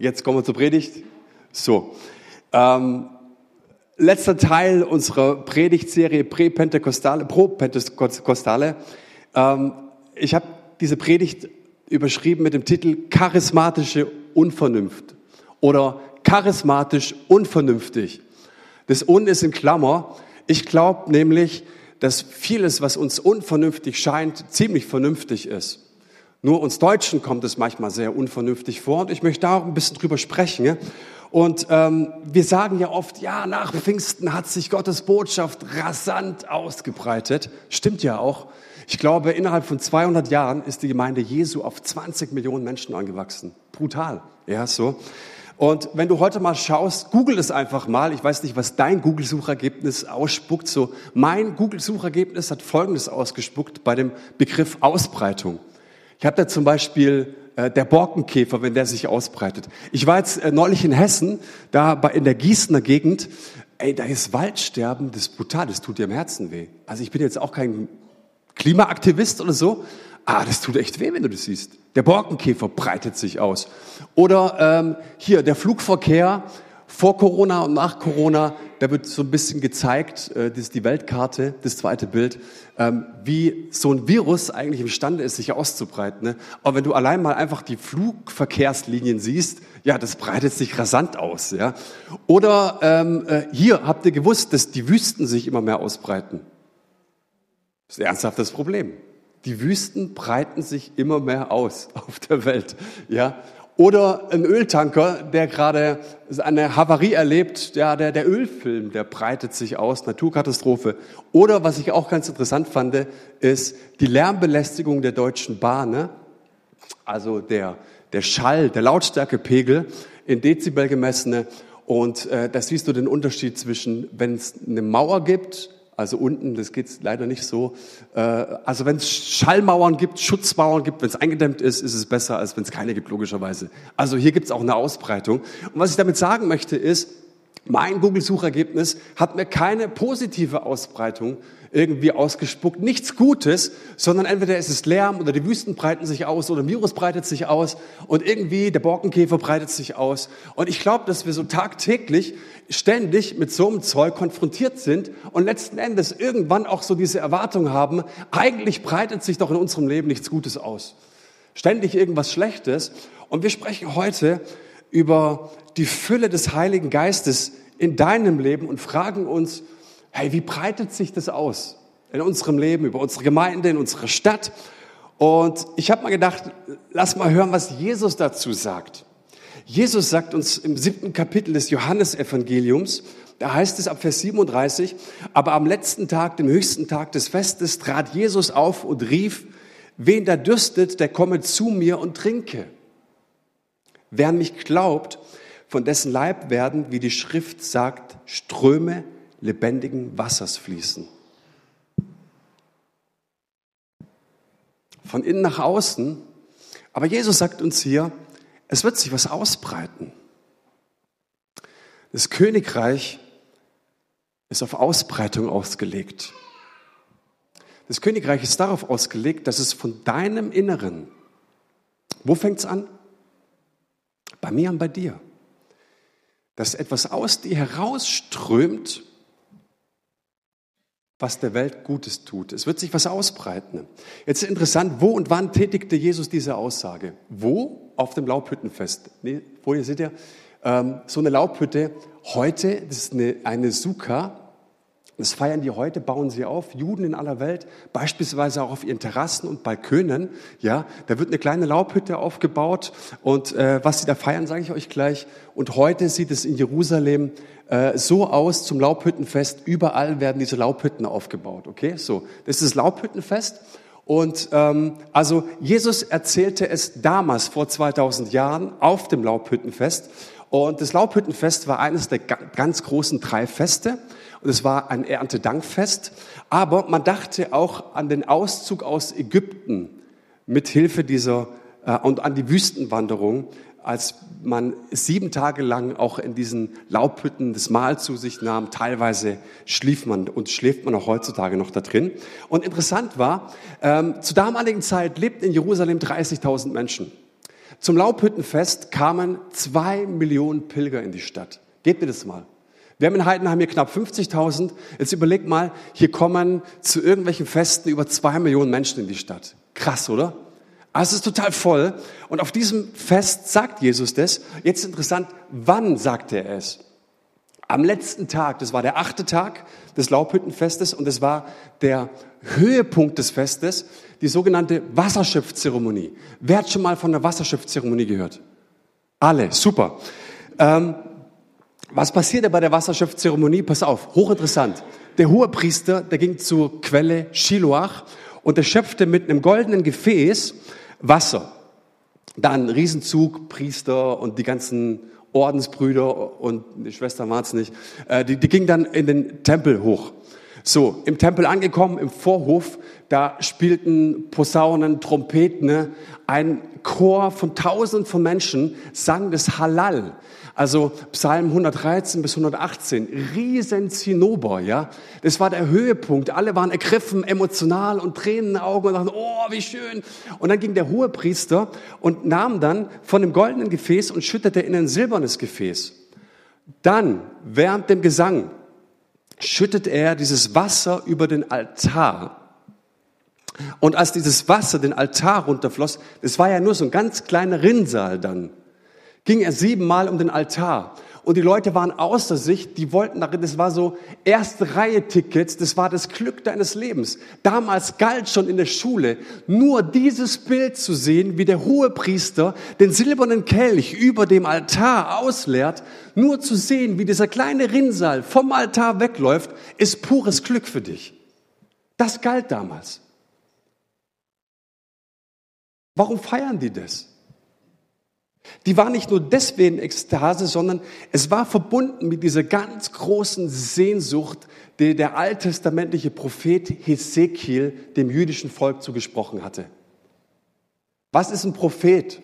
Jetzt kommen wir zur Predigt. So, ähm, letzter Teil unserer Predigtserie Prä-Pentekostale, Pro-Pentekostale. Ähm, ich habe diese Predigt überschrieben mit dem Titel Charismatische Unvernunft oder charismatisch unvernünftig. Das Un ist in Klammer. Ich glaube nämlich, dass vieles, was uns unvernünftig scheint, ziemlich vernünftig ist. Nur uns Deutschen kommt es manchmal sehr unvernünftig vor und ich möchte da auch ein bisschen drüber sprechen. Und ähm, wir sagen ja oft, ja, nach Pfingsten hat sich Gottes Botschaft rasant ausgebreitet. Stimmt ja auch. Ich glaube, innerhalb von 200 Jahren ist die Gemeinde Jesu auf 20 Millionen Menschen angewachsen. Brutal, ja, so. Und wenn du heute mal schaust, google es einfach mal. Ich weiß nicht, was dein Google-Suchergebnis ausspuckt. So, mein Google-Suchergebnis hat Folgendes ausgespuckt bei dem Begriff Ausbreitung. Ich habe da zum Beispiel äh, der Borkenkäfer, wenn der sich ausbreitet. Ich war jetzt äh, neulich in Hessen, da bei, in der Gießener Gegend. Ey, da ist Waldsterben, das ist brutal, das tut dir im Herzen weh. Also ich bin jetzt auch kein Klimaaktivist oder so, ah, das tut echt weh, wenn du das siehst. Der Borkenkäfer breitet sich aus. Oder ähm, hier, der Flugverkehr vor Corona und nach Corona, da wird so ein bisschen gezeigt, äh, das ist die Weltkarte, das zweite Bild, ähm, wie so ein Virus eigentlich imstande ist, sich auszubreiten. Ne? Aber wenn du allein mal einfach die Flugverkehrslinien siehst, ja, das breitet sich rasant aus. Ja? Oder ähm, äh, hier habt ihr gewusst, dass die Wüsten sich immer mehr ausbreiten. Das ist ein ernsthaftes Problem. Die Wüsten breiten sich immer mehr aus auf der Welt. Ja? Oder ein Öltanker, der gerade eine Havarie erlebt, ja, der, der Ölfilm, der breitet sich aus, Naturkatastrophe. Oder was ich auch ganz interessant fand, ist die Lärmbelästigung der Deutschen Bahn, ne? also der, der Schall, der Lautstärkepegel in Dezibel gemessene. Und äh, da siehst du den Unterschied zwischen, wenn es eine Mauer gibt, also unten, das geht leider nicht so. Äh, also wenn es Schallmauern gibt, Schutzmauern gibt, wenn es eingedämmt ist, ist es besser, als wenn es keine gibt, logischerweise. Also hier gibt es auch eine Ausbreitung. Und was ich damit sagen möchte ist, mein Google-Suchergebnis hat mir keine positive Ausbreitung irgendwie ausgespuckt, nichts Gutes, sondern entweder ist es Lärm oder die Wüsten breiten sich aus oder ein Virus breitet sich aus und irgendwie der Borkenkäfer breitet sich aus. Und ich glaube, dass wir so tagtäglich ständig mit so einem Zeug konfrontiert sind und letzten Endes irgendwann auch so diese Erwartung haben, eigentlich breitet sich doch in unserem Leben nichts Gutes aus. Ständig irgendwas Schlechtes. Und wir sprechen heute über die Fülle des Heiligen Geistes in deinem Leben und fragen uns, hey, wie breitet sich das aus in unserem Leben, über unsere Gemeinde, in unserer Stadt? Und ich habe mal gedacht, lass mal hören, was Jesus dazu sagt. Jesus sagt uns im siebten Kapitel des Johannesevangeliums, da heißt es ab Vers 37, aber am letzten Tag, dem höchsten Tag des Festes, trat Jesus auf und rief, wen da dürstet, der komme zu mir und trinke. Wer an mich glaubt, von dessen Leib werden, wie die Schrift sagt, Ströme lebendigen Wassers fließen. Von innen nach außen. Aber Jesus sagt uns hier, es wird sich was ausbreiten. Das Königreich ist auf Ausbreitung ausgelegt. Das Königreich ist darauf ausgelegt, dass es von deinem Inneren, wo fängt es an? Bei mir und bei dir. Dass etwas aus dir herausströmt, was der Welt Gutes tut. Es wird sich was ausbreiten. Jetzt ist interessant, wo und wann tätigte Jesus diese Aussage? Wo? Auf dem Laubhüttenfest. Nee, wo ihr seht ihr, ähm, so eine Laubhütte heute, das ist eine, eine Sukkah, das feiern die heute, bauen sie auf, Juden in aller Welt, beispielsweise auch auf ihren Terrassen und Balkönen. Ja, da wird eine kleine Laubhütte aufgebaut und äh, was sie da feiern, sage ich euch gleich. Und heute sieht es in Jerusalem äh, so aus zum Laubhüttenfest. Überall werden diese Laubhütten aufgebaut. Okay, so das ist das Laubhüttenfest. Und ähm, also Jesus erzählte es damals vor 2000 Jahren auf dem Laubhüttenfest. Und das Laubhüttenfest war eines der ganz großen drei Feste. Und es war ein Erntedankfest. Aber man dachte auch an den Auszug aus Ägypten mit Hilfe dieser äh, und an die Wüstenwanderung, als man sieben Tage lang auch in diesen Laubhütten das Mahl zu sich nahm. Teilweise schlief man und schläft man auch heutzutage noch da drin. Und interessant war, ähm, zur damaligen Zeit lebten in Jerusalem 30.000 Menschen. Zum Laubhüttenfest kamen zwei Millionen Pilger in die Stadt. Gebt mir das mal. Wir haben in Heidenheim hier knapp 50.000. Jetzt überlegt mal, hier kommen zu irgendwelchen Festen über zwei Millionen Menschen in die Stadt. Krass, oder? Also es ist total voll. Und auf diesem Fest sagt Jesus das. Jetzt interessant, wann sagt er es? Am letzten Tag, das war der achte Tag des Laubhüttenfestes und es war der Höhepunkt des Festes, die sogenannte Wasserschiffzeremonie. Wer hat schon mal von der Wasserschiffzeremonie gehört? Alle, super. Ähm, was passierte bei der Wasserschiffzeremonie? Pass auf, hochinteressant. Der Hohepriester, der ging zur Quelle Shiloach und der schöpfte mit einem goldenen Gefäß Wasser. Dann Riesenzug, Priester und die ganzen Ordensbrüder und die Schwester war es nicht, äh, die, die gingen dann in den Tempel hoch. So, im Tempel angekommen, im Vorhof, da spielten Posaunen, Trompeten, ne? ein Chor von tausenden von Menschen sang das Halal. Also Psalm 113 bis 118, riesen Zinnober, ja. Das war der Höhepunkt. Alle waren ergriffen, emotional und Tränen in den Augen und dachten, oh, wie schön. Und dann ging der Hohepriester und nahm dann von dem goldenen Gefäß und schüttete in ein silbernes Gefäß. Dann, während dem Gesang, schüttet er dieses Wasser über den Altar. Und als dieses Wasser den Altar runterfloss, das war ja nur so ein ganz kleiner Rinnsal dann ging er siebenmal um den Altar. Und die Leute waren außer sich, die wollten darin, das war so erste Reihe Tickets, das war das Glück deines Lebens. Damals galt schon in der Schule, nur dieses Bild zu sehen, wie der hohe Priester den silbernen Kelch über dem Altar ausleert, nur zu sehen, wie dieser kleine Rinnsal vom Altar wegläuft, ist pures Glück für dich. Das galt damals. Warum feiern die das? Die war nicht nur deswegen Ekstase, sondern es war verbunden mit dieser ganz großen Sehnsucht, die der alttestamentliche Prophet Hesekiel dem jüdischen Volk zugesprochen hatte. Was ist ein Prophet?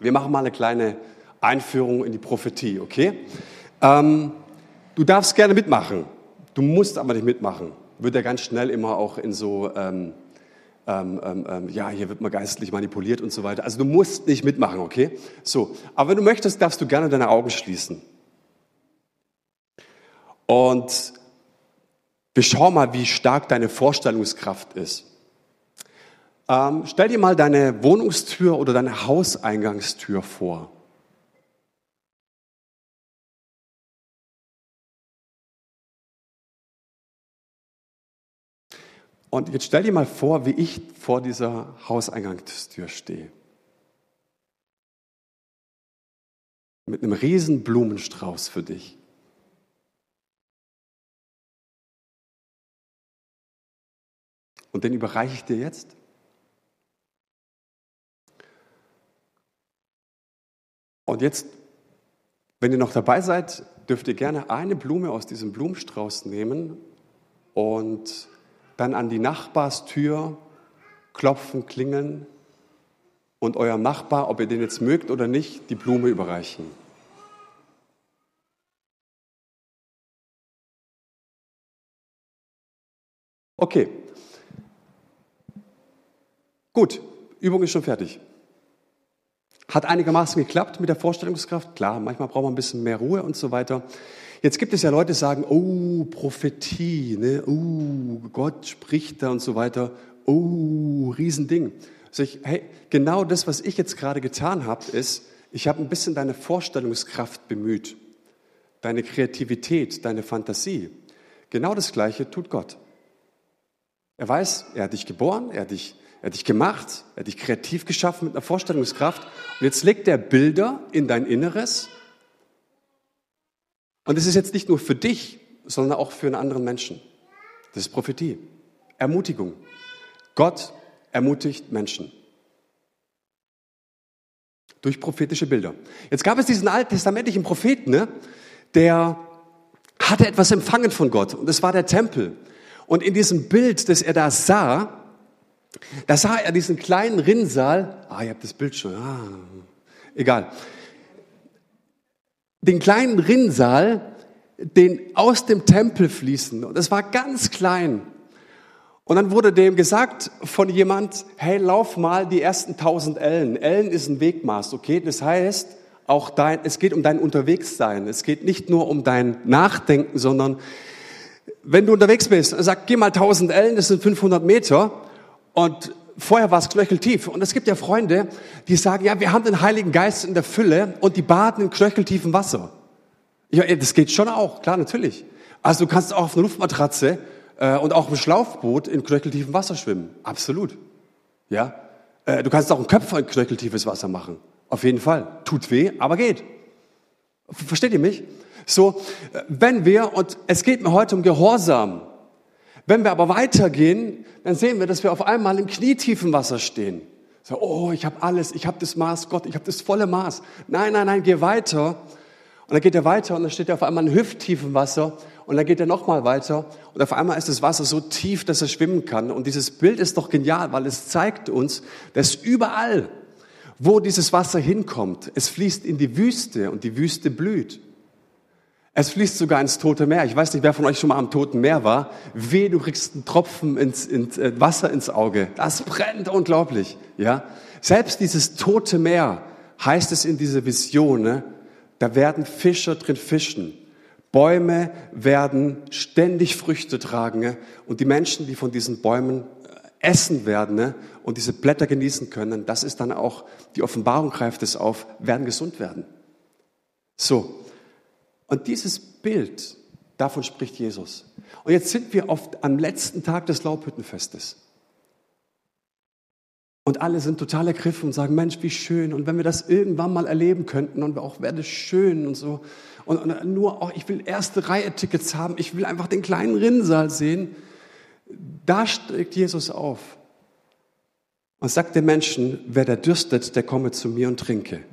Wir machen mal eine kleine Einführung in die Prophetie, okay? Ähm, du darfst gerne mitmachen, du musst aber nicht mitmachen. Wird ja ganz schnell immer auch in so ähm, ähm, ähm, ähm, ja, hier wird man geistlich manipuliert und so weiter. Also du musst nicht mitmachen, okay? So, aber wenn du möchtest, darfst du gerne deine Augen schließen. Und wir schauen mal, wie stark deine Vorstellungskraft ist. Ähm, stell dir mal deine Wohnungstür oder deine Hauseingangstür vor. Und jetzt stell dir mal vor, wie ich vor dieser Hauseingangstür stehe. Mit einem riesen Blumenstrauß für dich. Und den überreiche ich dir jetzt. Und jetzt, wenn ihr noch dabei seid, dürft ihr gerne eine Blume aus diesem Blumenstrauß nehmen und dann an die Nachbarstür klopfen, klingeln und eurem Nachbar, ob ihr den jetzt mögt oder nicht, die Blume überreichen. Okay. Gut, Übung ist schon fertig. Hat einigermaßen geklappt mit der Vorstellungskraft. Klar, manchmal braucht man ein bisschen mehr Ruhe und so weiter. Jetzt gibt es ja Leute, die sagen, oh, Prophetie, ne? oh, Gott spricht da und so weiter. Oh, Riesending. Sag ich, hey, genau das, was ich jetzt gerade getan habe, ist, ich habe ein bisschen deine Vorstellungskraft bemüht, deine Kreativität, deine Fantasie. Genau das Gleiche tut Gott. Er weiß, er hat dich geboren, er hat dich, er hat dich gemacht, er hat dich kreativ geschaffen mit einer Vorstellungskraft. Und jetzt legt er Bilder in dein Inneres und es ist jetzt nicht nur für dich, sondern auch für einen anderen Menschen. Das ist Prophetie. Ermutigung. Gott ermutigt Menschen. Durch prophetische Bilder. Jetzt gab es diesen alttestamentlichen Propheten, ne, der hatte etwas empfangen von Gott. Und das war der Tempel. Und in diesem Bild, das er da sah, da sah er diesen kleinen Rinnsal. Ah, ihr habt das Bild schon. Ah, egal den kleinen Rinnsal, den aus dem Tempel fließen. Und es war ganz klein. Und dann wurde dem gesagt von jemand, hey, lauf mal die ersten 1000 Ellen. Ellen ist ein Wegmaß, okay? Das heißt, auch dein, es geht um dein Unterwegssein. Es geht nicht nur um dein Nachdenken, sondern wenn du unterwegs bist, sag, geh mal 1000 Ellen, das sind 500 Meter. Und vorher war es knöcheltief. Und es gibt ja Freunde, die sagen, ja, wir haben den Heiligen Geist in der Fülle und die baden in knöcheltiefem Wasser. Ja, das geht schon auch, klar, natürlich. Also du kannst auch auf einer Luftmatratze äh, und auch im Schlauchboot in knöcheltiefem Wasser schwimmen. Absolut. Ja. Äh, du kannst auch ein Köpfer in knöcheltiefes Wasser machen. Auf jeden Fall. Tut weh, aber geht. Versteht ihr mich? So, äh, wenn wir, und es geht mir heute um Gehorsam, wenn wir aber weitergehen, dann sehen wir, dass wir auf einmal im knietiefen Wasser stehen. So, oh, ich habe alles, ich habe das Maß, Gott, ich habe das volle Maß. Nein, nein, nein, geh weiter. Und dann geht er weiter und dann steht er auf einmal in hüfttiefem Wasser und dann geht er nochmal weiter und auf einmal ist das Wasser so tief, dass er schwimmen kann. Und dieses Bild ist doch genial, weil es zeigt uns, dass überall, wo dieses Wasser hinkommt, es fließt in die Wüste und die Wüste blüht. Es fließt sogar ins Tote Meer. Ich weiß nicht, wer von euch schon mal am Toten Meer war. Weh, du kriegst einen Tropfen ins, ins äh, Wasser ins Auge. Das brennt unglaublich. Ja, selbst dieses Tote Meer heißt es in dieser Vision. Ne? Da werden Fischer drin fischen. Bäume werden ständig Früchte tragen ne? und die Menschen, die von diesen Bäumen äh, essen werden ne? und diese Blätter genießen können, das ist dann auch, die Offenbarung greift es auf, werden gesund werden. So. Und dieses Bild, davon spricht Jesus. Und jetzt sind wir oft am letzten Tag des Laubhüttenfestes. Und alle sind total ergriffen und sagen, Mensch, wie schön. Und wenn wir das irgendwann mal erleben könnten und auch wäre das schön und so. Und, und nur, auch, ich will erste Reihe Tickets haben. Ich will einfach den kleinen Rinnsal sehen. Da steigt Jesus auf und sagt den Menschen, wer da dürstet, der komme zu mir und trinke.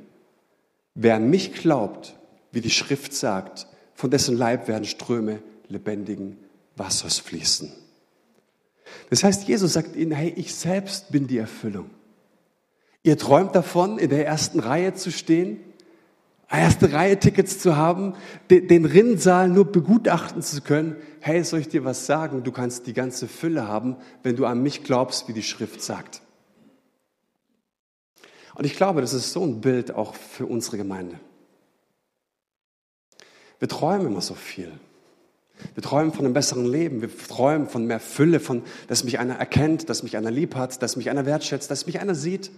Wer an mich glaubt, wie die Schrift sagt, von dessen Leib werden Ströme lebendigen Wassers fließen. Das heißt, Jesus sagt ihnen, hey, ich selbst bin die Erfüllung. Ihr träumt davon, in der ersten Reihe zu stehen, erste Reihe Tickets zu haben, den Rinnsal nur begutachten zu können. Hey, soll ich dir was sagen? Du kannst die ganze Fülle haben, wenn du an mich glaubst, wie die Schrift sagt. Und ich glaube, das ist so ein Bild auch für unsere Gemeinde. Wir träumen immer so viel. Wir träumen von einem besseren Leben. Wir träumen von mehr Fülle, von, dass mich einer erkennt, dass mich einer lieb hat, dass mich einer wertschätzt, dass mich einer sieht.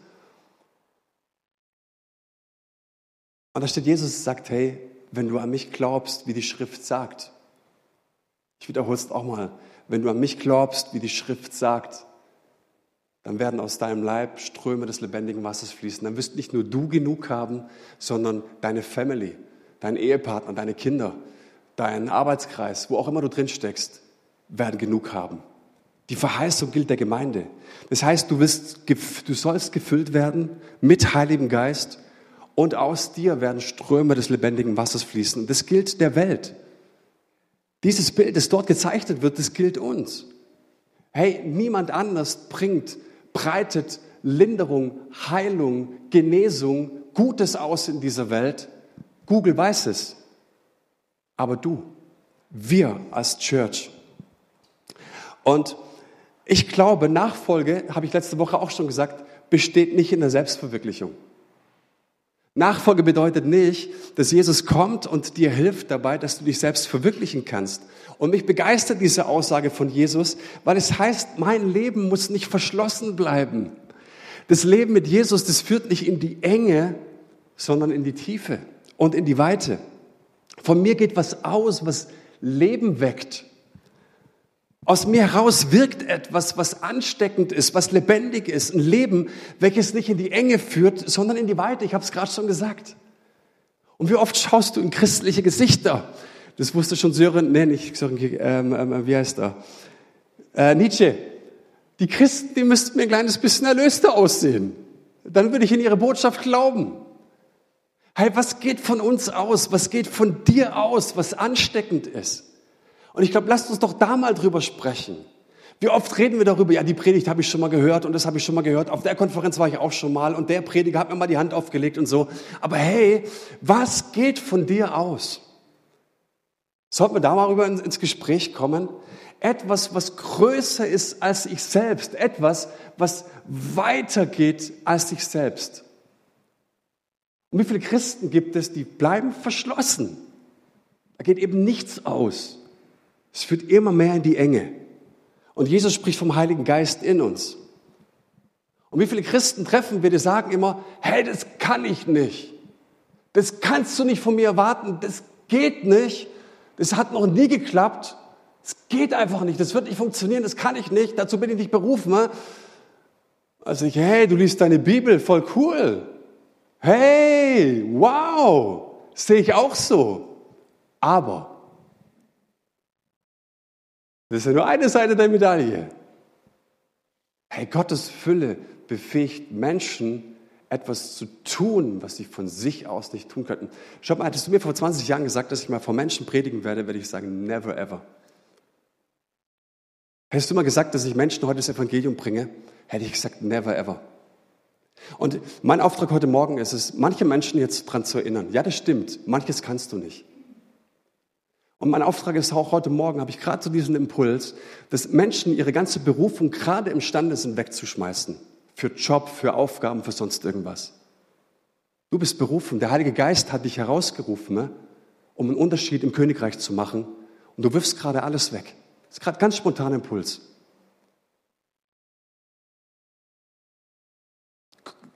Und da steht Jesus sagt, hey, wenn du an mich glaubst, wie die Schrift sagt. Ich wiederhole es auch mal. Wenn du an mich glaubst, wie die Schrift sagt, dann werden aus deinem Leib Ströme des lebendigen Wassers fließen. Dann wirst nicht nur du genug haben, sondern deine Family, dein Ehepartner, deine Kinder, dein Arbeitskreis, wo auch immer du drin steckst, werden genug haben. Die Verheißung gilt der Gemeinde. Das heißt, du, wirst, du sollst gefüllt werden mit Heiligem Geist und aus dir werden Ströme des lebendigen Wassers fließen. Das gilt der Welt. Dieses Bild, das dort gezeichnet wird, das gilt uns. Hey, niemand anders bringt, breitet Linderung, Heilung, Genesung, Gutes aus in dieser Welt. Google weiß es aber du, wir als Church. Und ich glaube, Nachfolge, habe ich letzte Woche auch schon gesagt, besteht nicht in der Selbstverwirklichung. Nachfolge bedeutet nicht, dass Jesus kommt und dir hilft dabei, dass du dich selbst verwirklichen kannst. Und mich begeistert diese Aussage von Jesus, weil es heißt, mein Leben muss nicht verschlossen bleiben. Das Leben mit Jesus, das führt nicht in die Enge, sondern in die Tiefe und in die Weite. Von mir geht was aus, was Leben weckt. Aus mir heraus wirkt etwas, was ansteckend ist, was lebendig ist. Ein Leben, welches nicht in die Enge führt, sondern in die Weite. Ich habe es gerade schon gesagt. Und wie oft schaust du in christliche Gesichter? Das wusste schon Sören, nee, nicht Sören, ähm, ähm, wie heißt er? Äh, Nietzsche. Die Christen, die müssten mir ein kleines bisschen erlöster aussehen. Dann würde ich in ihre Botschaft glauben. Hey, was geht von uns aus? Was geht von dir aus, was ansteckend ist? Und ich glaube, lasst uns doch da mal drüber sprechen. Wie oft reden wir darüber, ja, die Predigt habe ich schon mal gehört und das habe ich schon mal gehört. Auf der Konferenz war ich auch schon mal und der Prediger hat mir mal die Hand aufgelegt und so. Aber hey, was geht von dir aus? Sollten wir da mal rüber ins Gespräch kommen? Etwas, was größer ist als ich selbst. Etwas, was weitergeht als ich selbst. Und wie viele Christen gibt es, die bleiben verschlossen? Da geht eben nichts aus. Es führt immer mehr in die Enge. Und Jesus spricht vom Heiligen Geist in uns. Und wie viele Christen treffen wir, die sagen immer, hey, das kann ich nicht. Das kannst du nicht von mir erwarten. Das geht nicht. Das hat noch nie geklappt. Es geht einfach nicht. Das wird nicht funktionieren. Das kann ich nicht. Dazu bin ich nicht berufen. Also ich, hey, du liest deine Bibel, voll cool. Hey, wow. Sehe ich auch so. Aber das ist ja nur eine Seite der Medaille. Hey, Gottes Fülle befähigt Menschen, etwas zu tun, was sie von sich aus nicht tun könnten. Schau mal, hättest du mir vor 20 Jahren gesagt, dass ich mal vor Menschen predigen werde, würde ich sagen, never ever. Hättest du mal gesagt, dass ich Menschen heute das Evangelium bringe, hätte ich gesagt, never ever. Und mein Auftrag heute Morgen ist es, manche Menschen jetzt daran zu erinnern. Ja, das stimmt. Manches kannst du nicht. Und mein Auftrag ist auch heute Morgen, habe ich gerade so diesen Impuls, dass Menschen ihre ganze Berufung gerade imstande sind, wegzuschmeißen. Für Job, für Aufgaben, für sonst irgendwas. Du bist berufen. Der Heilige Geist hat dich herausgerufen, ne? um einen Unterschied im Königreich zu machen. Und du wirfst gerade alles weg. Das ist gerade ganz spontaner Impuls.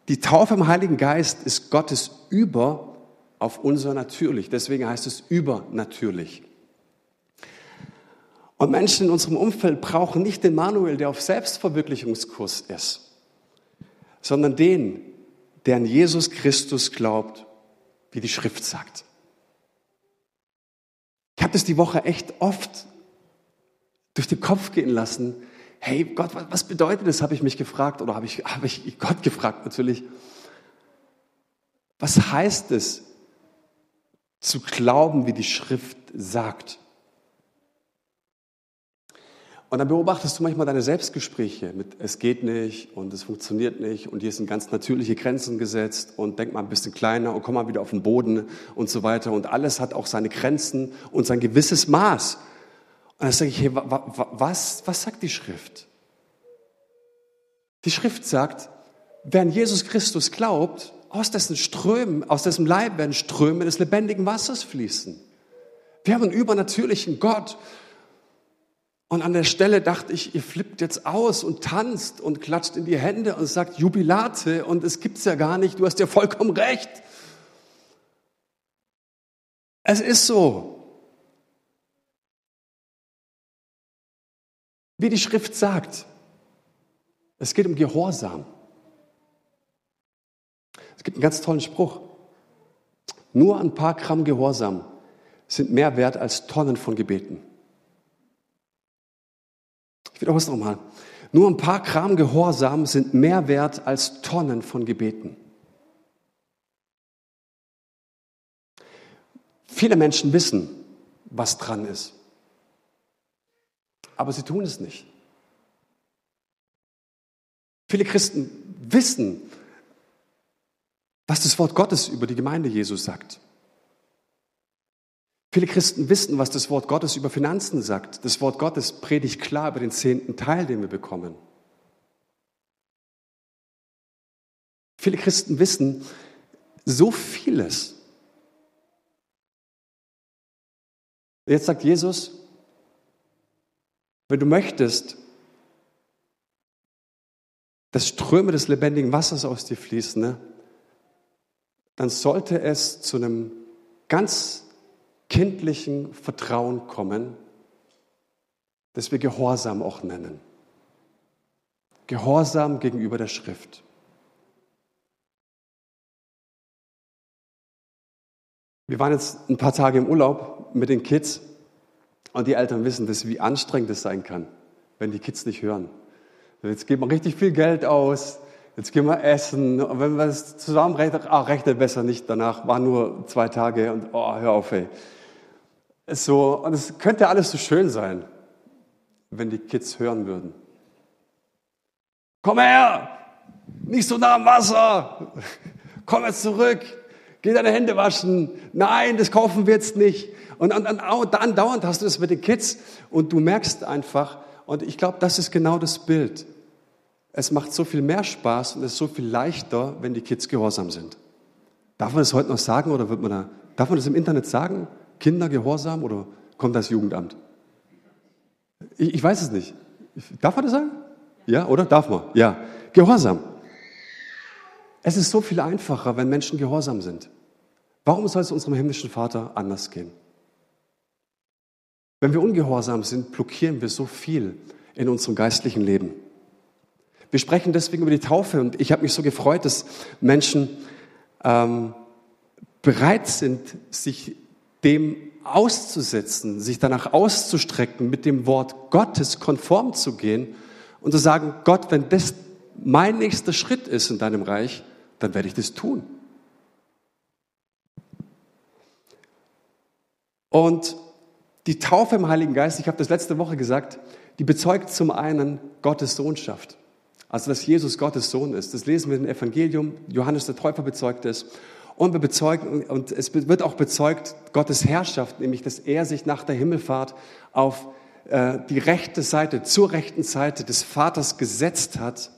Die Taufe im Heiligen Geist ist Gottes über auf unser natürlich. Deswegen heißt es übernatürlich. Und Menschen in unserem Umfeld brauchen nicht den Manuel, der auf Selbstverwirklichungskurs ist, sondern den, der an Jesus Christus glaubt, wie die Schrift sagt. Ich habe das die Woche echt oft durch den Kopf gehen lassen. Hey Gott, was bedeutet das, habe ich mich gefragt oder habe ich, habe ich Gott gefragt natürlich. Was heißt es, zu glauben, wie die Schrift sagt? Und dann beobachtest du manchmal deine Selbstgespräche mit es geht nicht und es funktioniert nicht und hier sind ganz natürliche Grenzen gesetzt und denk mal ein bisschen kleiner und komm mal wieder auf den Boden und so weiter. Und alles hat auch seine Grenzen und sein gewisses Maß. Und dann sage ich, hey, was, was sagt die Schrift? Die Schrift sagt, wer an Jesus Christus glaubt, aus dessen Strömen, aus dessen Leib werden Ströme des lebendigen Wassers fließen. Wir haben einen übernatürlichen Gott und an der Stelle dachte ich, ihr flippt jetzt aus und tanzt und klatscht in die Hände und sagt Jubilate und es gibt's ja gar nicht, du hast ja vollkommen recht. Es ist so. Wie die Schrift sagt, es geht um Gehorsam. Es gibt einen ganz tollen Spruch. Nur ein paar Gramm Gehorsam sind mehr wert als Tonnen von Gebeten. Ich wiederhole es nochmal. Nur ein paar Kram Gehorsam sind mehr wert als Tonnen von Gebeten. Viele Menschen wissen, was dran ist. Aber sie tun es nicht. Viele Christen wissen, was das Wort Gottes über die Gemeinde Jesus sagt. Viele Christen wissen, was das Wort Gottes über Finanzen sagt. Das Wort Gottes predigt klar über den zehnten Teil, den wir bekommen. Viele Christen wissen so vieles. Jetzt sagt Jesus, wenn du möchtest, dass Ströme des lebendigen Wassers aus dir fließen, ne, dann sollte es zu einem ganz kindlichen Vertrauen kommen, das wir Gehorsam auch nennen. Gehorsam gegenüber der Schrift. Wir waren jetzt ein paar Tage im Urlaub mit den Kids und die Eltern wissen das, wie anstrengend es sein kann, wenn die Kids nicht hören. Jetzt geben wir richtig viel Geld aus, jetzt gehen wir essen und wenn wir das zusammenrechnen, ach, rechne besser nicht danach, waren nur zwei Tage und oh, hör auf, ey. So, und es könnte alles so schön sein, wenn die Kids hören würden. Komm her! Nicht so nah am Wasser! Komm jetzt zurück! Geh deine Hände waschen. Nein, das kaufen wir jetzt nicht. Und, und, und andauernd hast du das mit den Kids und du merkst einfach, und ich glaube, das ist genau das Bild. Es macht so viel mehr Spaß und es ist so viel leichter, wenn die Kids gehorsam sind. Darf man das heute noch sagen oder wird man da, darf man das im Internet sagen? Kinder gehorsam oder kommt das Jugendamt? Ich, ich weiß es nicht. Darf man das sagen? Ja, oder? Darf man? Ja. Gehorsam. Es ist so viel einfacher, wenn Menschen gehorsam sind. Warum soll es unserem himmlischen Vater anders gehen? Wenn wir ungehorsam sind, blockieren wir so viel in unserem geistlichen Leben. Wir sprechen deswegen über die Taufe und ich habe mich so gefreut, dass Menschen ähm, bereit sind, sich dem auszusetzen, sich danach auszustrecken, mit dem Wort Gottes konform zu gehen und zu sagen, Gott, wenn das mein nächster Schritt ist in deinem Reich, dann werde ich das tun. Und die Taufe im Heiligen Geist, ich habe das letzte Woche gesagt, die bezeugt zum einen Gottes Sohnschaft. Also, dass Jesus Gottes Sohn ist. Das lesen wir im Evangelium. Johannes der Täufer bezeugt es. Und wir bezeugen, und es wird auch bezeugt Gottes Herrschaft, nämlich, dass er sich nach der Himmelfahrt auf äh, die rechte Seite, zur rechten Seite des Vaters gesetzt hat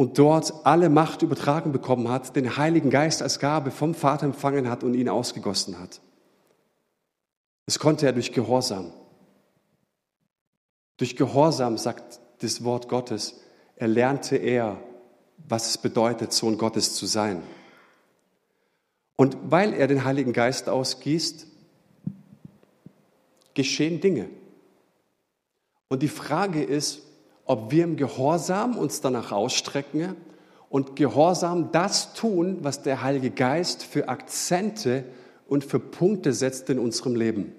und dort alle Macht übertragen bekommen hat, den Heiligen Geist als Gabe vom Vater empfangen hat und ihn ausgegossen hat. Das konnte er durch Gehorsam. Durch Gehorsam, sagt das Wort Gottes, erlernte er, was es bedeutet, Sohn Gottes zu sein. Und weil er den Heiligen Geist ausgießt, geschehen Dinge. Und die Frage ist, ob wir im Gehorsam uns danach ausstrecken und Gehorsam das tun, was der Heilige Geist für Akzente und für Punkte setzt in unserem Leben.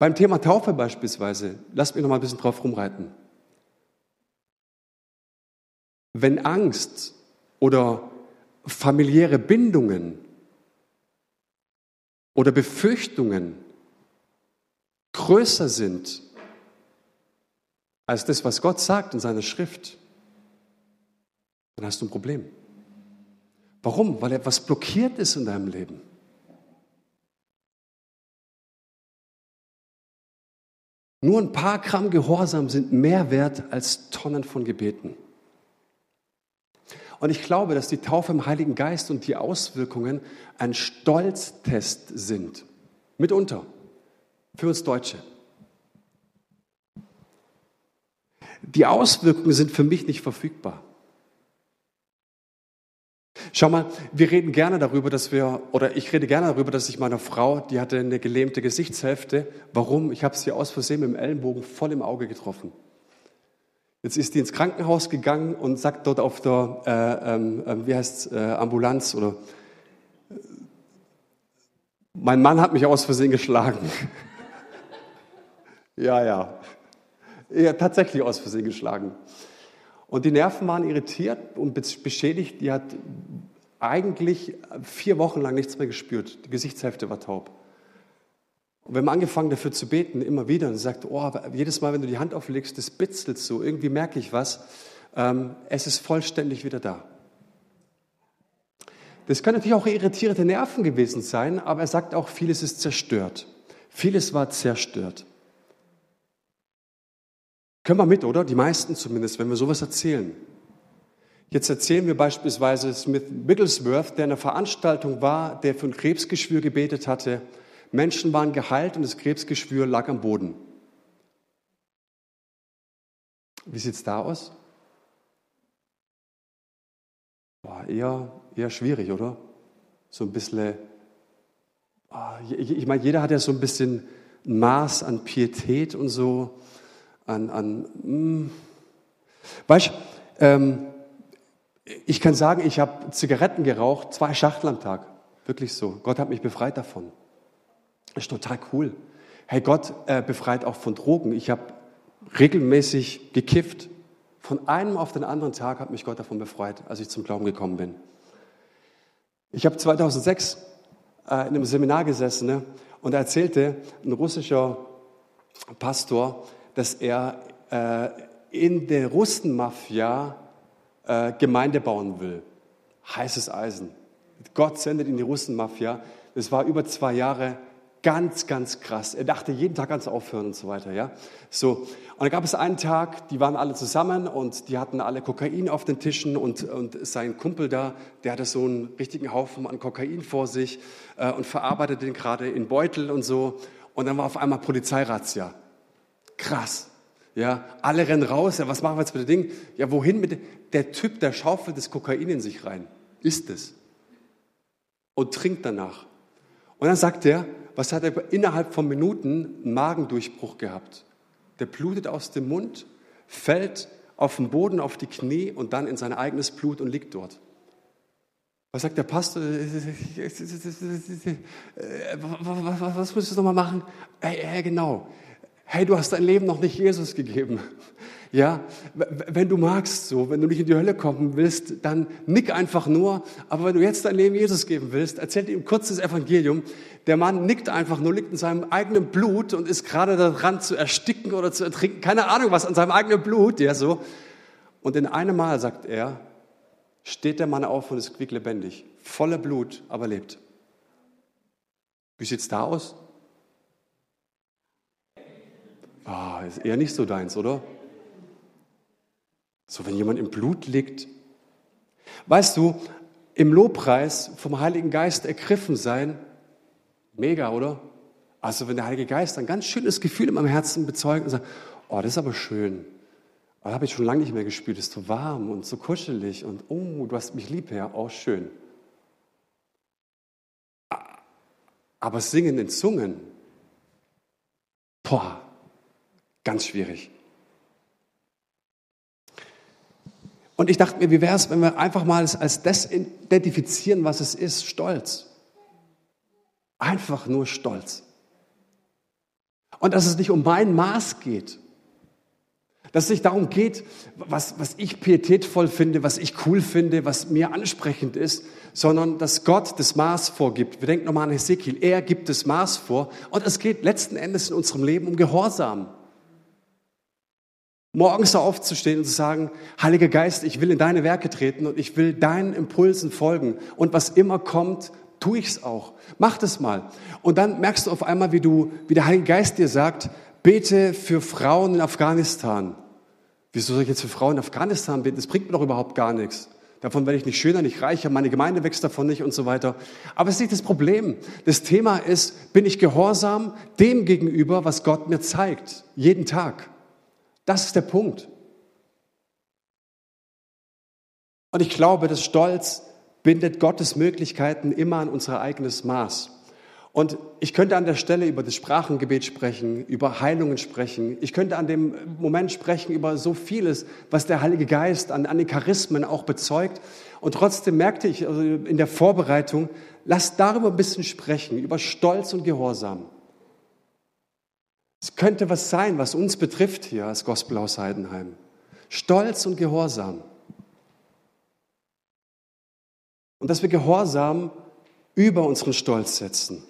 Beim Thema Taufe beispielsweise, lasst mich noch mal ein bisschen drauf rumreiten. Wenn Angst oder familiäre Bindungen oder Befürchtungen größer sind als das, was Gott sagt in seiner Schrift, dann hast du ein Problem. Warum? Weil etwas blockiert ist in deinem Leben. Nur ein paar Gramm Gehorsam sind mehr wert als Tonnen von Gebeten. Und ich glaube, dass die Taufe im Heiligen Geist und die Auswirkungen ein Stolztest sind. Mitunter. Für uns Deutsche. Die Auswirkungen sind für mich nicht verfügbar. Schau mal, wir reden gerne darüber, dass wir, oder ich rede gerne darüber, dass ich meiner Frau, die hatte eine gelähmte Gesichtshälfte. Warum? Ich habe sie aus Versehen mit dem Ellenbogen voll im Auge getroffen. Jetzt ist die ins Krankenhaus gegangen und sagt dort auf der, äh, äh, wie heißt äh, Ambulanz oder mein Mann hat mich aus Versehen geschlagen. ja, ja. Ja, tatsächlich aus Versehen geschlagen. Und die Nerven waren irritiert und beschädigt. Die hat eigentlich vier Wochen lang nichts mehr gespürt. Die Gesichtshälfte war taub. Und wir haben angefangen dafür zu beten, immer wieder. Und sie sagt, oh, jedes Mal, wenn du die Hand auflegst, das bitzelt so. Irgendwie merke ich was. Ähm, es ist vollständig wieder da. Das können natürlich auch irritierte Nerven gewesen sein, aber er sagt auch, vieles ist zerstört. Vieles war zerstört. Können wir mit, oder? Die meisten zumindest, wenn wir sowas erzählen. Jetzt erzählen wir beispielsweise Smith Wigglesworth, der in einer Veranstaltung war, der für ein Krebsgeschwür gebetet hatte. Menschen waren geheilt und das Krebsgeschwür lag am Boden. Wie sieht es da aus? Boah, eher, eher schwierig, oder? So ein bisschen, ah, ich meine, jeder hat ja so ein bisschen ein Maß an Pietät und so an, an mh. Hm. weißt ähm, ich kann sagen, ich habe Zigaretten geraucht, zwei Schachtel am Tag. Wirklich so. Gott hat mich befreit davon. Das ist total cool. Hey, Gott äh, befreit auch von Drogen. Ich habe regelmäßig gekifft. Von einem auf den anderen Tag hat mich Gott davon befreit, als ich zum Glauben gekommen bin. Ich habe 2006 äh, in einem Seminar gesessen ne, und erzählte ein russischer Pastor, dass er äh, in der Russenmafia äh, Gemeinde bauen will. Heißes Eisen. Gott sendet in die Russenmafia. Das war über zwei Jahre ganz, ganz krass. Er dachte jeden Tag ans Aufhören und so weiter, ja. So. Und dann gab es einen Tag, die waren alle zusammen und die hatten alle Kokain auf den Tischen und, und sein Kumpel da, der hatte so einen richtigen Haufen an Kokain vor sich äh, und verarbeitete den gerade in Beutel und so. Und dann war auf einmal Polizeirazzia. Krass. Ja, alle rennen raus. Ja, was machen wir jetzt mit dem Ding? Ja, wohin mit? Der Typ, der schaufelt das Kokain in sich rein. Ist es. Und trinkt danach. Und dann sagt er, was hat er innerhalb von Minuten einen Magendurchbruch gehabt? Der blutet aus dem Mund, fällt auf den Boden, auf die Knie und dann in sein eigenes Blut und liegt dort. Was sagt der Pastor? Was muss ich nochmal machen? Ja, genau. Hey, du hast dein Leben noch nicht Jesus gegeben. Ja, wenn du magst, so, wenn du nicht in die Hölle kommen willst, dann nick einfach nur. Aber wenn du jetzt dein Leben Jesus geben willst, erzähl ihm kurz das Evangelium. Der Mann nickt einfach nur, liegt in seinem eigenen Blut und ist gerade daran zu ersticken oder zu ertrinken. Keine Ahnung was an seinem eigenen Blut, ja, so. Und in einem Mal, sagt er, steht der Mann auf und ist quicklebendig. Voller Blut, aber lebt. Wie sieht's da aus? Ah, ist eher nicht so deins, oder? So, wenn jemand im Blut liegt. Weißt du, im Lobpreis vom Heiligen Geist ergriffen sein, mega, oder? Also, wenn der Heilige Geist ein ganz schönes Gefühl in meinem Herzen bezeugt und sagt, oh, das ist aber schön. Das habe ich schon lange nicht mehr gespürt. Es ist so warm und so kuschelig und oh, du hast mich lieb, Herr. Oh, schön. Aber singen in Zungen, boah, ganz schwierig. Und ich dachte mir, wie wäre es, wenn wir einfach mal als das identifizieren, was es ist, Stolz. Einfach nur Stolz. Und dass es nicht um mein Maß geht. Dass es nicht darum geht, was, was ich pietätvoll finde, was ich cool finde, was mir ansprechend ist, sondern dass Gott das Maß vorgibt. Wir denken nochmal an Hesekiel. Er gibt das Maß vor. Und es geht letzten Endes in unserem Leben um Gehorsam morgens aufzustehen und zu sagen, Heiliger Geist, ich will in deine Werke treten und ich will deinen Impulsen folgen. Und was immer kommt, tue ich es auch. Mach das mal. Und dann merkst du auf einmal, wie du, wie der Heilige Geist dir sagt, bete für Frauen in Afghanistan. Wieso soll ich jetzt für Frauen in Afghanistan beten? Das bringt mir doch überhaupt gar nichts. Davon werde ich nicht schöner, nicht reicher, meine Gemeinde wächst davon nicht und so weiter. Aber es ist nicht das Problem. Das Thema ist, bin ich gehorsam dem gegenüber, was Gott mir zeigt, jeden Tag. Das ist der Punkt. Und ich glaube, dass Stolz bindet Gottes Möglichkeiten immer an unser eigenes Maß. Und ich könnte an der Stelle über das Sprachengebet sprechen, über Heilungen sprechen. Ich könnte an dem Moment sprechen über so vieles, was der Heilige Geist an, an den Charismen auch bezeugt. Und trotzdem merkte ich also in der Vorbereitung, lass darüber ein bisschen sprechen, über Stolz und Gehorsam. Es könnte was sein, was uns betrifft hier als Gospelhaus Heidenheim. Stolz und Gehorsam. Und dass wir Gehorsam über unseren Stolz setzen.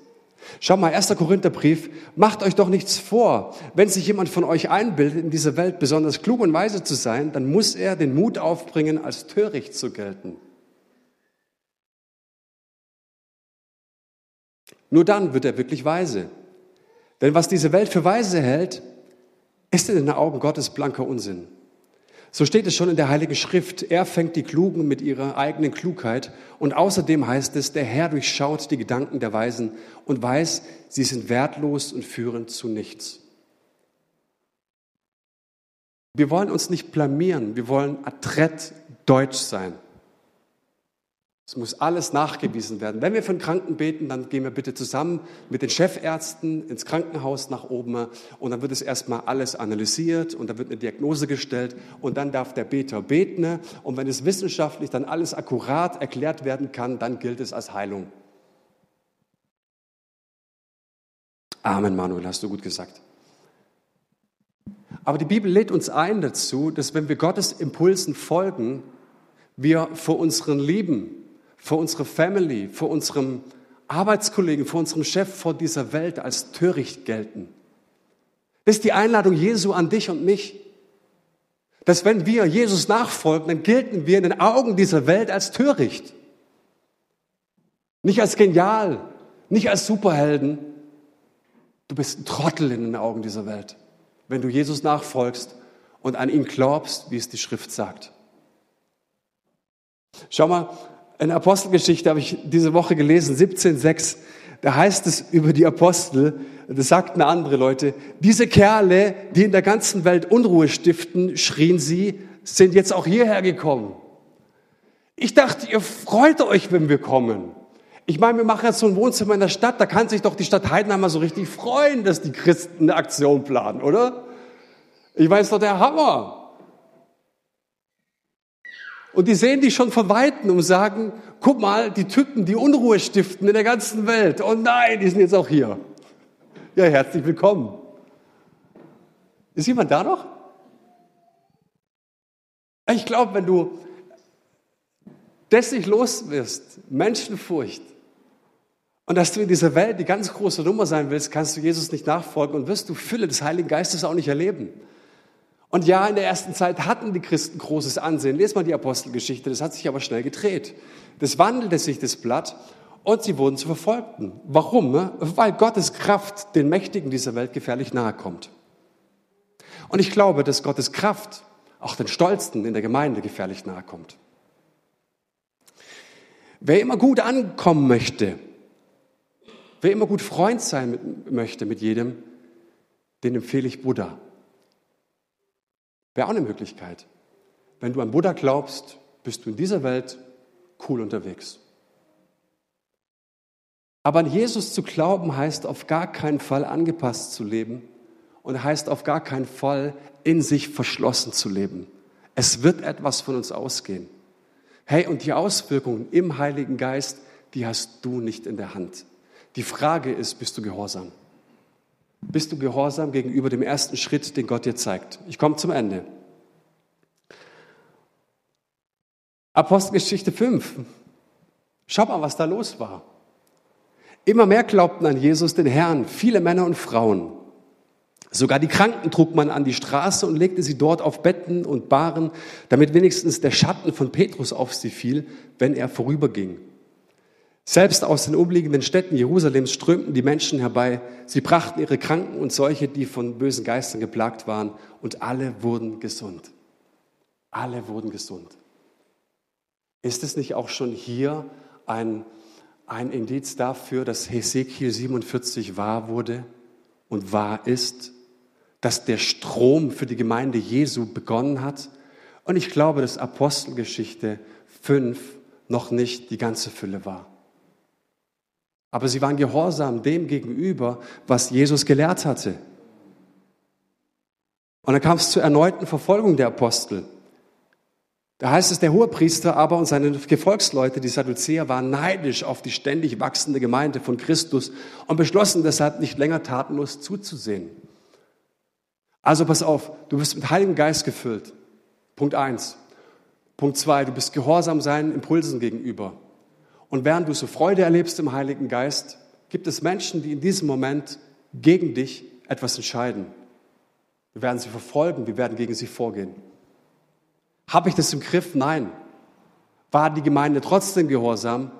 Schau mal, 1. Korintherbrief, macht euch doch nichts vor. Wenn sich jemand von euch einbildet, in dieser Welt besonders klug und weise zu sein, dann muss er den Mut aufbringen, als töricht zu gelten. Nur dann wird er wirklich weise. Denn was diese Welt für weise hält, ist in den Augen Gottes blanker Unsinn. So steht es schon in der Heiligen Schrift. Er fängt die Klugen mit ihrer eigenen Klugheit. Und außerdem heißt es, der Herr durchschaut die Gedanken der Weisen und weiß, sie sind wertlos und führen zu nichts. Wir wollen uns nicht blamieren. Wir wollen adrett deutsch sein. Es muss alles nachgewiesen werden. Wenn wir einen Kranken beten, dann gehen wir bitte zusammen mit den Chefärzten ins Krankenhaus nach oben und dann wird es erstmal alles analysiert und dann wird eine Diagnose gestellt und dann darf der Beter beten und wenn es wissenschaftlich dann alles akkurat erklärt werden kann, dann gilt es als Heilung. Amen, Manuel, hast du gut gesagt. Aber die Bibel lädt uns ein dazu, dass wenn wir Gottes Impulsen folgen, wir vor unseren Lieben vor unserer Family, vor unserem Arbeitskollegen, vor unserem Chef, vor dieser Welt als töricht gelten. Das ist die Einladung Jesu an dich und mich. dass wenn wir Jesus nachfolgen, dann gelten wir in den Augen dieser Welt als töricht. Nicht als genial, nicht als Superhelden. Du bist ein Trottel in den Augen dieser Welt, wenn du Jesus nachfolgst und an ihn glaubst, wie es die Schrift sagt. Schau mal, in Apostelgeschichte habe ich diese Woche gelesen, 17,6. Da heißt es über die Apostel, das sagten andere Leute, diese Kerle, die in der ganzen Welt Unruhe stiften, schrien sie, sind jetzt auch hierher gekommen. Ich dachte, ihr freut euch, wenn wir kommen. Ich meine, wir machen jetzt so ein Wohnzimmer in der Stadt, da kann sich doch die Stadt Heidenheim so richtig freuen, dass die Christen eine Aktion planen, oder? Ich weiß doch der Hammer. Und die sehen die schon von Weitem und sagen, guck mal, die Typen, die Unruhe stiften in der ganzen Welt. Oh nein, die sind jetzt auch hier. Ja, herzlich willkommen. Ist jemand da noch? Ich glaube, wenn du das nicht los wirst, Menschenfurcht, und dass du in dieser Welt die ganz große Nummer sein willst, kannst du Jesus nicht nachfolgen und wirst du Fülle des Heiligen Geistes auch nicht erleben. Und ja, in der ersten Zeit hatten die Christen großes Ansehen. Lest mal die Apostelgeschichte, das hat sich aber schnell gedreht. Das wandelte sich das Blatt und sie wurden zu Verfolgten. Warum? Weil Gottes Kraft den Mächtigen dieser Welt gefährlich nahe kommt. Und ich glaube, dass Gottes Kraft auch den Stolzen in der Gemeinde gefährlich nahe kommt. Wer immer gut ankommen möchte, wer immer gut Freund sein möchte mit jedem, den empfehle ich Buddha. Wäre auch eine Möglichkeit. Wenn du an Buddha glaubst, bist du in dieser Welt cool unterwegs. Aber an Jesus zu glauben heißt auf gar keinen Fall angepasst zu leben und heißt auf gar keinen Fall in sich verschlossen zu leben. Es wird etwas von uns ausgehen. Hey, und die Auswirkungen im Heiligen Geist, die hast du nicht in der Hand. Die Frage ist, bist du gehorsam? Bist du gehorsam gegenüber dem ersten Schritt, den Gott dir zeigt. Ich komme zum Ende. Apostelgeschichte 5. Schau mal, was da los war. Immer mehr glaubten an Jesus, den Herrn, viele Männer und Frauen. Sogar die Kranken trug man an die Straße und legte sie dort auf Betten und Bahren, damit wenigstens der Schatten von Petrus auf sie fiel, wenn er vorüberging. Selbst aus den umliegenden Städten Jerusalems strömten die Menschen herbei. Sie brachten ihre Kranken und solche, die von bösen Geistern geplagt waren, und alle wurden gesund. Alle wurden gesund. Ist es nicht auch schon hier ein, ein Indiz dafür, dass Hesekiel 47 wahr wurde und wahr ist? Dass der Strom für die Gemeinde Jesu begonnen hat? Und ich glaube, dass Apostelgeschichte 5 noch nicht die ganze Fülle war. Aber sie waren gehorsam dem gegenüber, was Jesus gelehrt hatte. Und dann kam es zur erneuten Verfolgung der Apostel. Da heißt es, der Hohepriester aber und seine Gefolgsleute, die Sadduzäer, waren neidisch auf die ständig wachsende Gemeinde von Christus und beschlossen deshalb nicht länger tatenlos zuzusehen. Also pass auf, du bist mit Heiligen Geist gefüllt. Punkt eins. Punkt zwei, du bist gehorsam seinen Impulsen gegenüber. Und während du so Freude erlebst im Heiligen Geist, gibt es Menschen, die in diesem Moment gegen dich etwas entscheiden. Wir werden sie verfolgen, wir werden gegen sie vorgehen. Habe ich das im Griff? Nein. War die Gemeinde trotzdem gehorsam?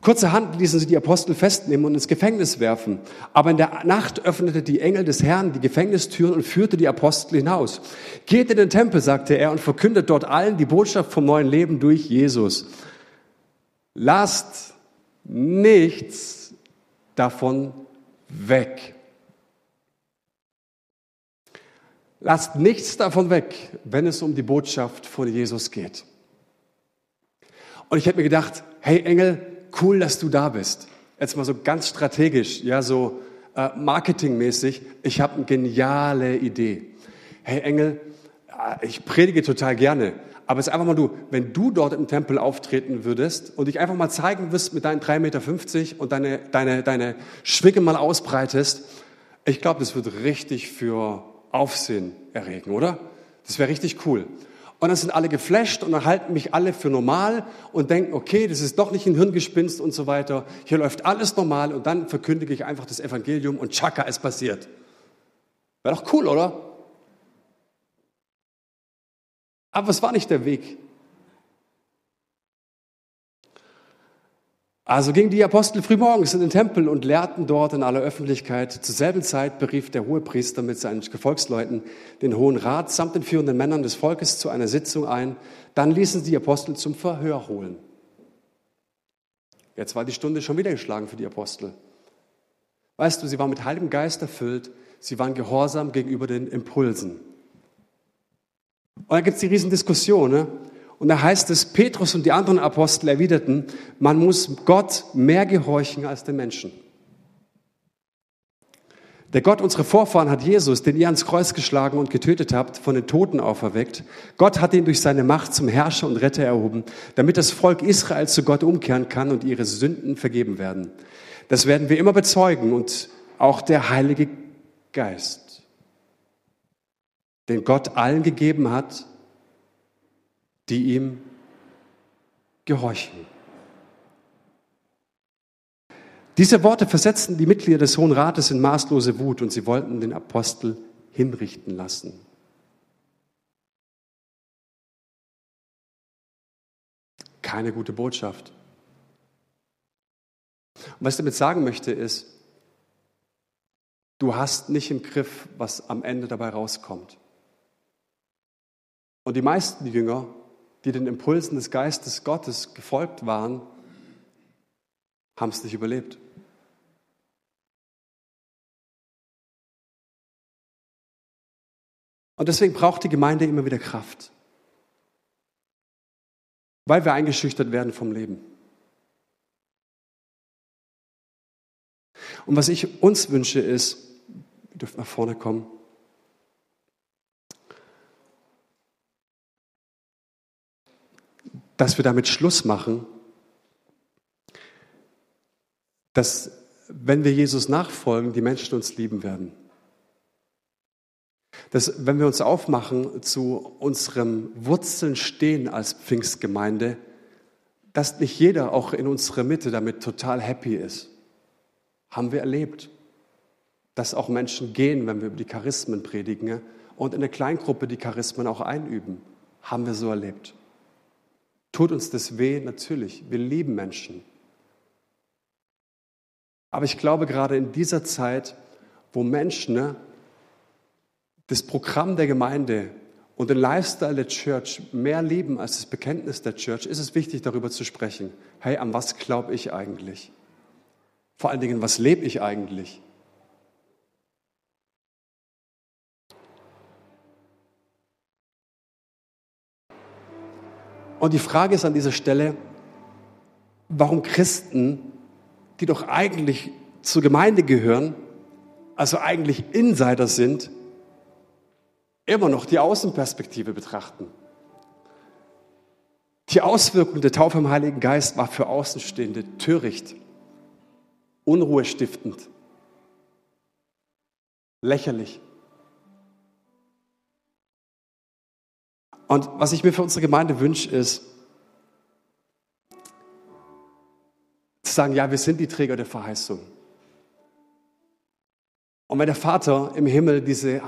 Kurzerhand ließen sie die Apostel festnehmen und ins Gefängnis werfen. Aber in der Nacht öffnete die Engel des Herrn die Gefängnistüren und führte die Apostel hinaus. Geht in den Tempel, sagte er, und verkündet dort allen die Botschaft vom neuen Leben durch Jesus. Lasst nichts davon weg. Lasst nichts davon weg, wenn es um die Botschaft von Jesus geht. Und ich hätte mir gedacht, hey Engel, cool, dass du da bist. Jetzt mal so ganz strategisch, ja, so äh, marketingmäßig. Ich habe eine geniale Idee. Hey Engel, äh, ich predige total gerne, aber es ist einfach mal du, wenn du dort im Tempel auftreten würdest und dich einfach mal zeigen wirst mit deinen 3,50 Meter und deine, deine, deine Schwinge mal ausbreitest, ich glaube, das wird richtig für Aufsehen erregen, oder? Das wäre richtig cool. Und dann sind alle geflasht und dann halten mich alle für normal und denken, okay, das ist doch nicht ein Hirngespinst und so weiter. Hier läuft alles normal und dann verkündige ich einfach das Evangelium und tschakka, es passiert. Wäre doch cool, oder? Aber es war nicht der Weg. Also gingen die Apostel frühmorgens in den Tempel und lehrten dort in aller Öffentlichkeit. Zur selben Zeit berief der Hohepriester mit seinen Gefolgsleuten den Hohen Rat samt den führenden Männern des Volkes zu einer Sitzung ein. Dann ließen sie die Apostel zum Verhör holen. Jetzt war die Stunde schon wieder geschlagen für die Apostel. Weißt du, sie waren mit Heiligem Geist erfüllt, sie waren gehorsam gegenüber den Impulsen. Und dann gibt es die Riesendiskussion. Ne? Und da heißt es, Petrus und die anderen Apostel erwiderten, man muss Gott mehr gehorchen als den Menschen. Der Gott unserer Vorfahren hat Jesus, den ihr ans Kreuz geschlagen und getötet habt, von den Toten auferweckt. Gott hat ihn durch seine Macht zum Herrscher und Retter erhoben, damit das Volk Israel zu Gott umkehren kann und ihre Sünden vergeben werden. Das werden wir immer bezeugen und auch der Heilige Geist, den Gott allen gegeben hat, die ihm gehorchen. Diese Worte versetzten die Mitglieder des Hohen Rates in maßlose Wut und sie wollten den Apostel hinrichten lassen. Keine gute Botschaft. Und was ich damit sagen möchte ist, du hast nicht im Griff, was am Ende dabei rauskommt. Und die meisten Jünger die den Impulsen des Geistes Gottes gefolgt waren, haben es nicht überlebt. Und deswegen braucht die Gemeinde immer wieder Kraft, weil wir eingeschüchtert werden vom Leben. Und was ich uns wünsche ist, ihr dürft nach vorne kommen, dass wir damit Schluss machen, dass wenn wir Jesus nachfolgen, die Menschen uns lieben werden. Dass wenn wir uns aufmachen zu unserem Wurzeln stehen als Pfingstgemeinde, dass nicht jeder auch in unserer Mitte damit total happy ist. Haben wir erlebt, dass auch Menschen gehen, wenn wir über die Charismen predigen und in der Kleingruppe die Charismen auch einüben. Haben wir so erlebt. Tut uns das weh? Natürlich. Wir lieben Menschen. Aber ich glaube, gerade in dieser Zeit, wo Menschen ne, das Programm der Gemeinde und den Lifestyle der Church mehr lieben als das Bekenntnis der Church, ist es wichtig, darüber zu sprechen. Hey, an was glaube ich eigentlich? Vor allen Dingen, was lebe ich eigentlich? Und die Frage ist an dieser Stelle, warum Christen, die doch eigentlich zur Gemeinde gehören, also eigentlich Insider sind, immer noch die Außenperspektive betrachten. Die Auswirkung der Taufe im Heiligen Geist war für Außenstehende töricht, unruhestiftend, lächerlich. Und was ich mir für unsere Gemeinde wünsche, ist, zu sagen, ja, wir sind die Träger der Verheißung. Und wenn der Vater im Himmel diese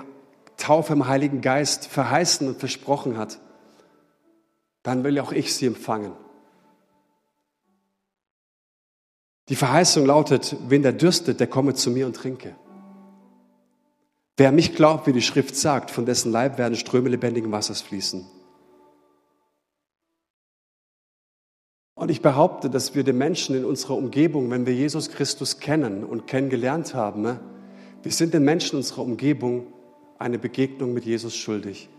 Taufe im Heiligen Geist verheißen und versprochen hat, dann will auch ich sie empfangen. Die Verheißung lautet, wen der dürstet, der komme zu mir und trinke. Wer mich glaubt, wie die Schrift sagt, von dessen Leib werden Ströme lebendigen Wassers fließen. Und ich behaupte, dass wir den Menschen in unserer Umgebung, wenn wir Jesus Christus kennen und kennengelernt haben, ne, wir sind den Menschen in unserer Umgebung eine Begegnung mit Jesus schuldig.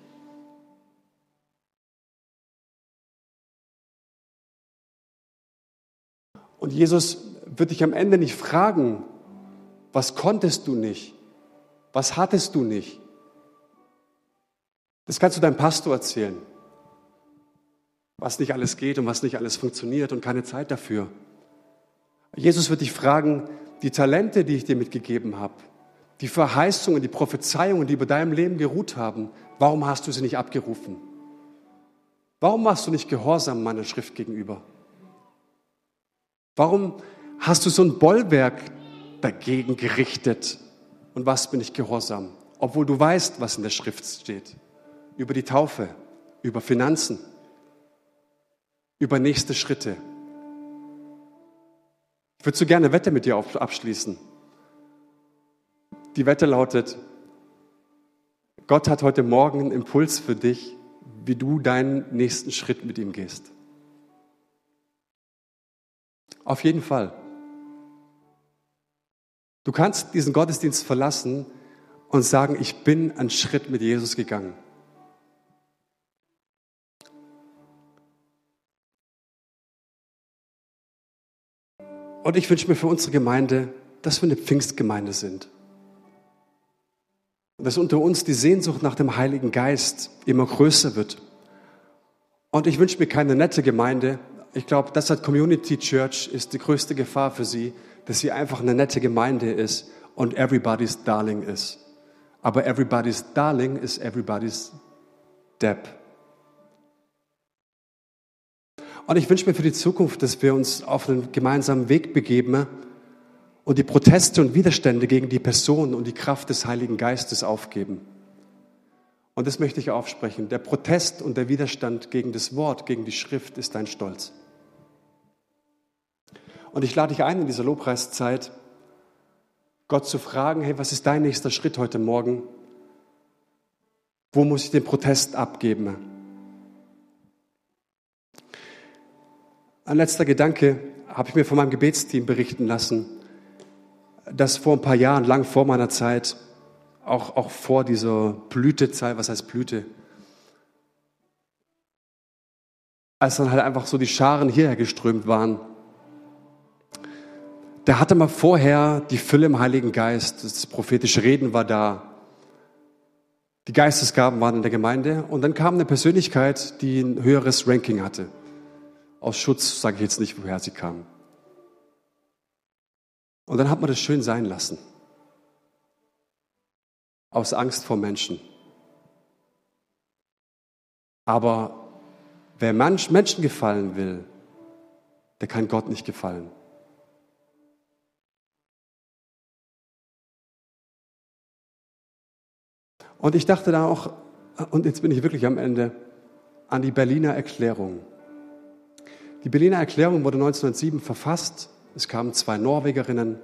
Und Jesus wird dich am Ende nicht fragen, was konntest du nicht? Was hattest du nicht? Das kannst du deinem Pastor erzählen, was nicht alles geht und was nicht alles funktioniert und keine Zeit dafür. Jesus wird dich fragen, die Talente, die ich dir mitgegeben habe, die Verheißungen, die Prophezeiungen, die über deinem Leben geruht haben, warum hast du sie nicht abgerufen? Warum warst du nicht gehorsam meiner Schrift gegenüber? Warum hast du so ein Bollwerk dagegen gerichtet, und was bin ich gehorsam? obwohl du weißt, was in der Schrift steht. Über die Taufe, über Finanzen, über nächste Schritte. Ich würde so gerne Wette mit dir abschließen. Die Wette lautet, Gott hat heute Morgen einen Impuls für dich, wie du deinen nächsten Schritt mit ihm gehst. Auf jeden Fall. Du kannst diesen Gottesdienst verlassen und sagen, ich bin einen Schritt mit Jesus gegangen. Und ich wünsche mir für unsere Gemeinde, dass wir eine Pfingstgemeinde sind. Dass unter uns die Sehnsucht nach dem Heiligen Geist immer größer wird. Und ich wünsche mir keine nette Gemeinde. Ich glaube, das hat Community Church ist die größte Gefahr für sie, dass sie einfach eine nette Gemeinde ist und everybody's darling ist. Aber everybody's darling ist everybody's Depp. Und ich wünsche mir für die Zukunft, dass wir uns auf einen gemeinsamen Weg begeben und die Proteste und Widerstände gegen die Person und die Kraft des Heiligen Geistes aufgeben. Und das möchte ich aufsprechen. Der Protest und der Widerstand gegen das Wort, gegen die Schrift ist dein Stolz. Und ich lade dich ein in dieser Lobpreiszeit, Gott zu fragen, hey, was ist dein nächster Schritt heute Morgen? Wo muss ich den Protest abgeben? Ein letzter Gedanke habe ich mir von meinem Gebetsteam berichten lassen, dass vor ein paar Jahren, lang vor meiner Zeit, auch, auch vor dieser Blütezeit, was heißt Blüte, als dann halt einfach so die Scharen hierher geströmt waren, da hatte man vorher die Fülle im Heiligen Geist, das prophetische Reden war da, die Geistesgaben waren in der Gemeinde und dann kam eine Persönlichkeit, die ein höheres Ranking hatte. Aus Schutz sage ich jetzt nicht, woher sie kam. Und dann hat man das schön sein lassen. Aus Angst vor Menschen. Aber wer Menschen gefallen will, der kann Gott nicht gefallen. Und ich dachte da auch, und jetzt bin ich wirklich am Ende, an die Berliner Erklärung. Die Berliner Erklärung wurde 1907 verfasst. Es kamen zwei Norwegerinnen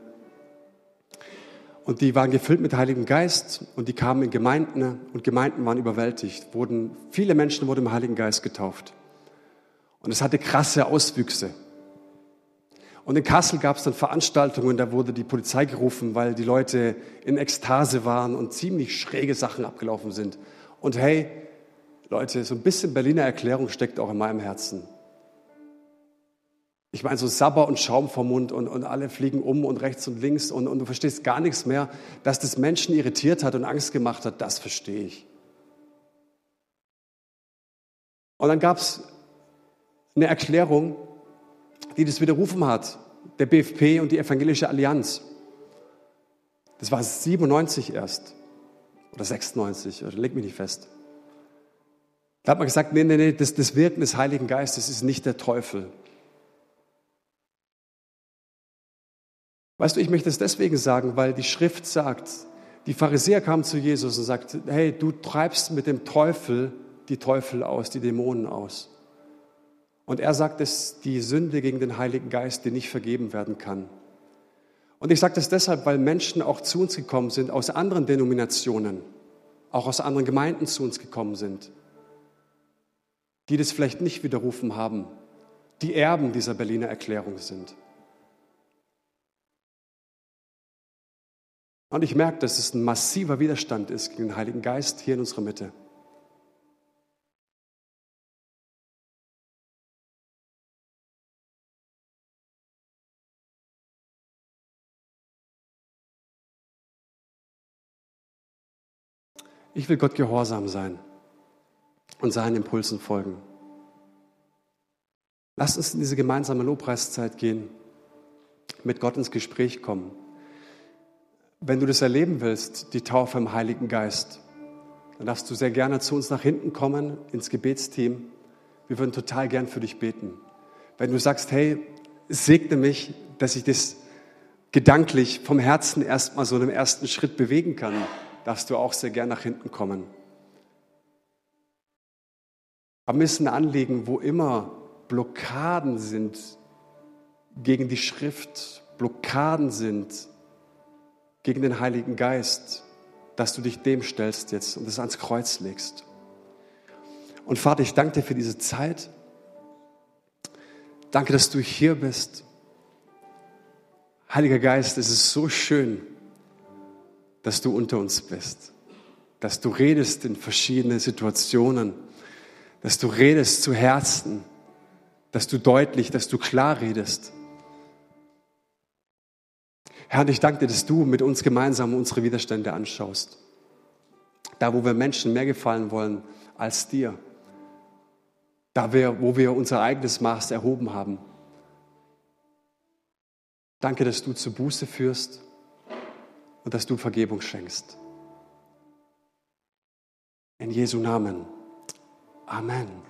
und die waren gefüllt mit Heiligem Geist und die kamen in Gemeinden und Gemeinden waren überwältigt. Wurden, viele Menschen wurden im Heiligen Geist getauft. Und es hatte krasse Auswüchse. Und in Kassel gab es dann Veranstaltungen, da wurde die Polizei gerufen, weil die Leute in Ekstase waren und ziemlich schräge Sachen abgelaufen sind. Und hey, Leute, so ein bisschen Berliner Erklärung steckt auch in meinem Herzen. Ich meine, so Sabber und Schaum vom Mund und, und alle fliegen um und rechts und links und, und du verstehst gar nichts mehr. Dass das Menschen irritiert hat und Angst gemacht hat, das verstehe ich. Und dann gab es eine Erklärung, die das widerrufen hat, der BFP und die Evangelische Allianz. Das war 97 erst oder 96, oder leg mich nicht fest. Da hat man gesagt, nee, nee, nee, das, das Wirken des Heiligen Geistes ist nicht der Teufel. Weißt du, ich möchte es deswegen sagen, weil die Schrift sagt, die Pharisäer kamen zu Jesus und sagten, hey, du treibst mit dem Teufel die Teufel aus, die Dämonen aus. Und er sagt, es die Sünde gegen den Heiligen Geist, die nicht vergeben werden kann. Und ich sage das deshalb, weil Menschen auch zu uns gekommen sind, aus anderen Denominationen, auch aus anderen Gemeinden zu uns gekommen sind, die das vielleicht nicht widerrufen haben, die Erben dieser Berliner Erklärung sind. Und ich merke, dass es ein massiver Widerstand ist gegen den Heiligen Geist hier in unserer Mitte. Ich will Gott gehorsam sein und seinen Impulsen folgen. Lass uns in diese gemeinsame Lobpreiszeit gehen, mit Gott ins Gespräch kommen. Wenn du das erleben willst, die Taufe im Heiligen Geist, dann darfst du sehr gerne zu uns nach hinten kommen, ins Gebetsteam. Wir würden total gern für dich beten. Wenn du sagst, hey, segne mich, dass ich das gedanklich vom Herzen erstmal so einen ersten Schritt bewegen kann, darfst du auch sehr gern nach hinten kommen. Aber mir ist ein Anliegen, wo immer Blockaden sind gegen die Schrift, Blockaden sind gegen den Heiligen Geist, dass du dich dem stellst jetzt und es ans Kreuz legst. Und Vater, ich danke dir für diese Zeit. Danke, dass du hier bist. Heiliger Geist, es ist so schön, dass du unter uns bist, dass du redest in verschiedenen Situationen, dass du redest zu Herzen, dass du deutlich, dass du klar redest. Herr, ich danke dir, dass du mit uns gemeinsam unsere Widerstände anschaust. Da, wo wir Menschen mehr gefallen wollen als dir. Da, wo wir unser eigenes Maß erhoben haben. Danke, dass du zur Buße führst und dass du Vergebung schenkst. In Jesu Namen. Amen.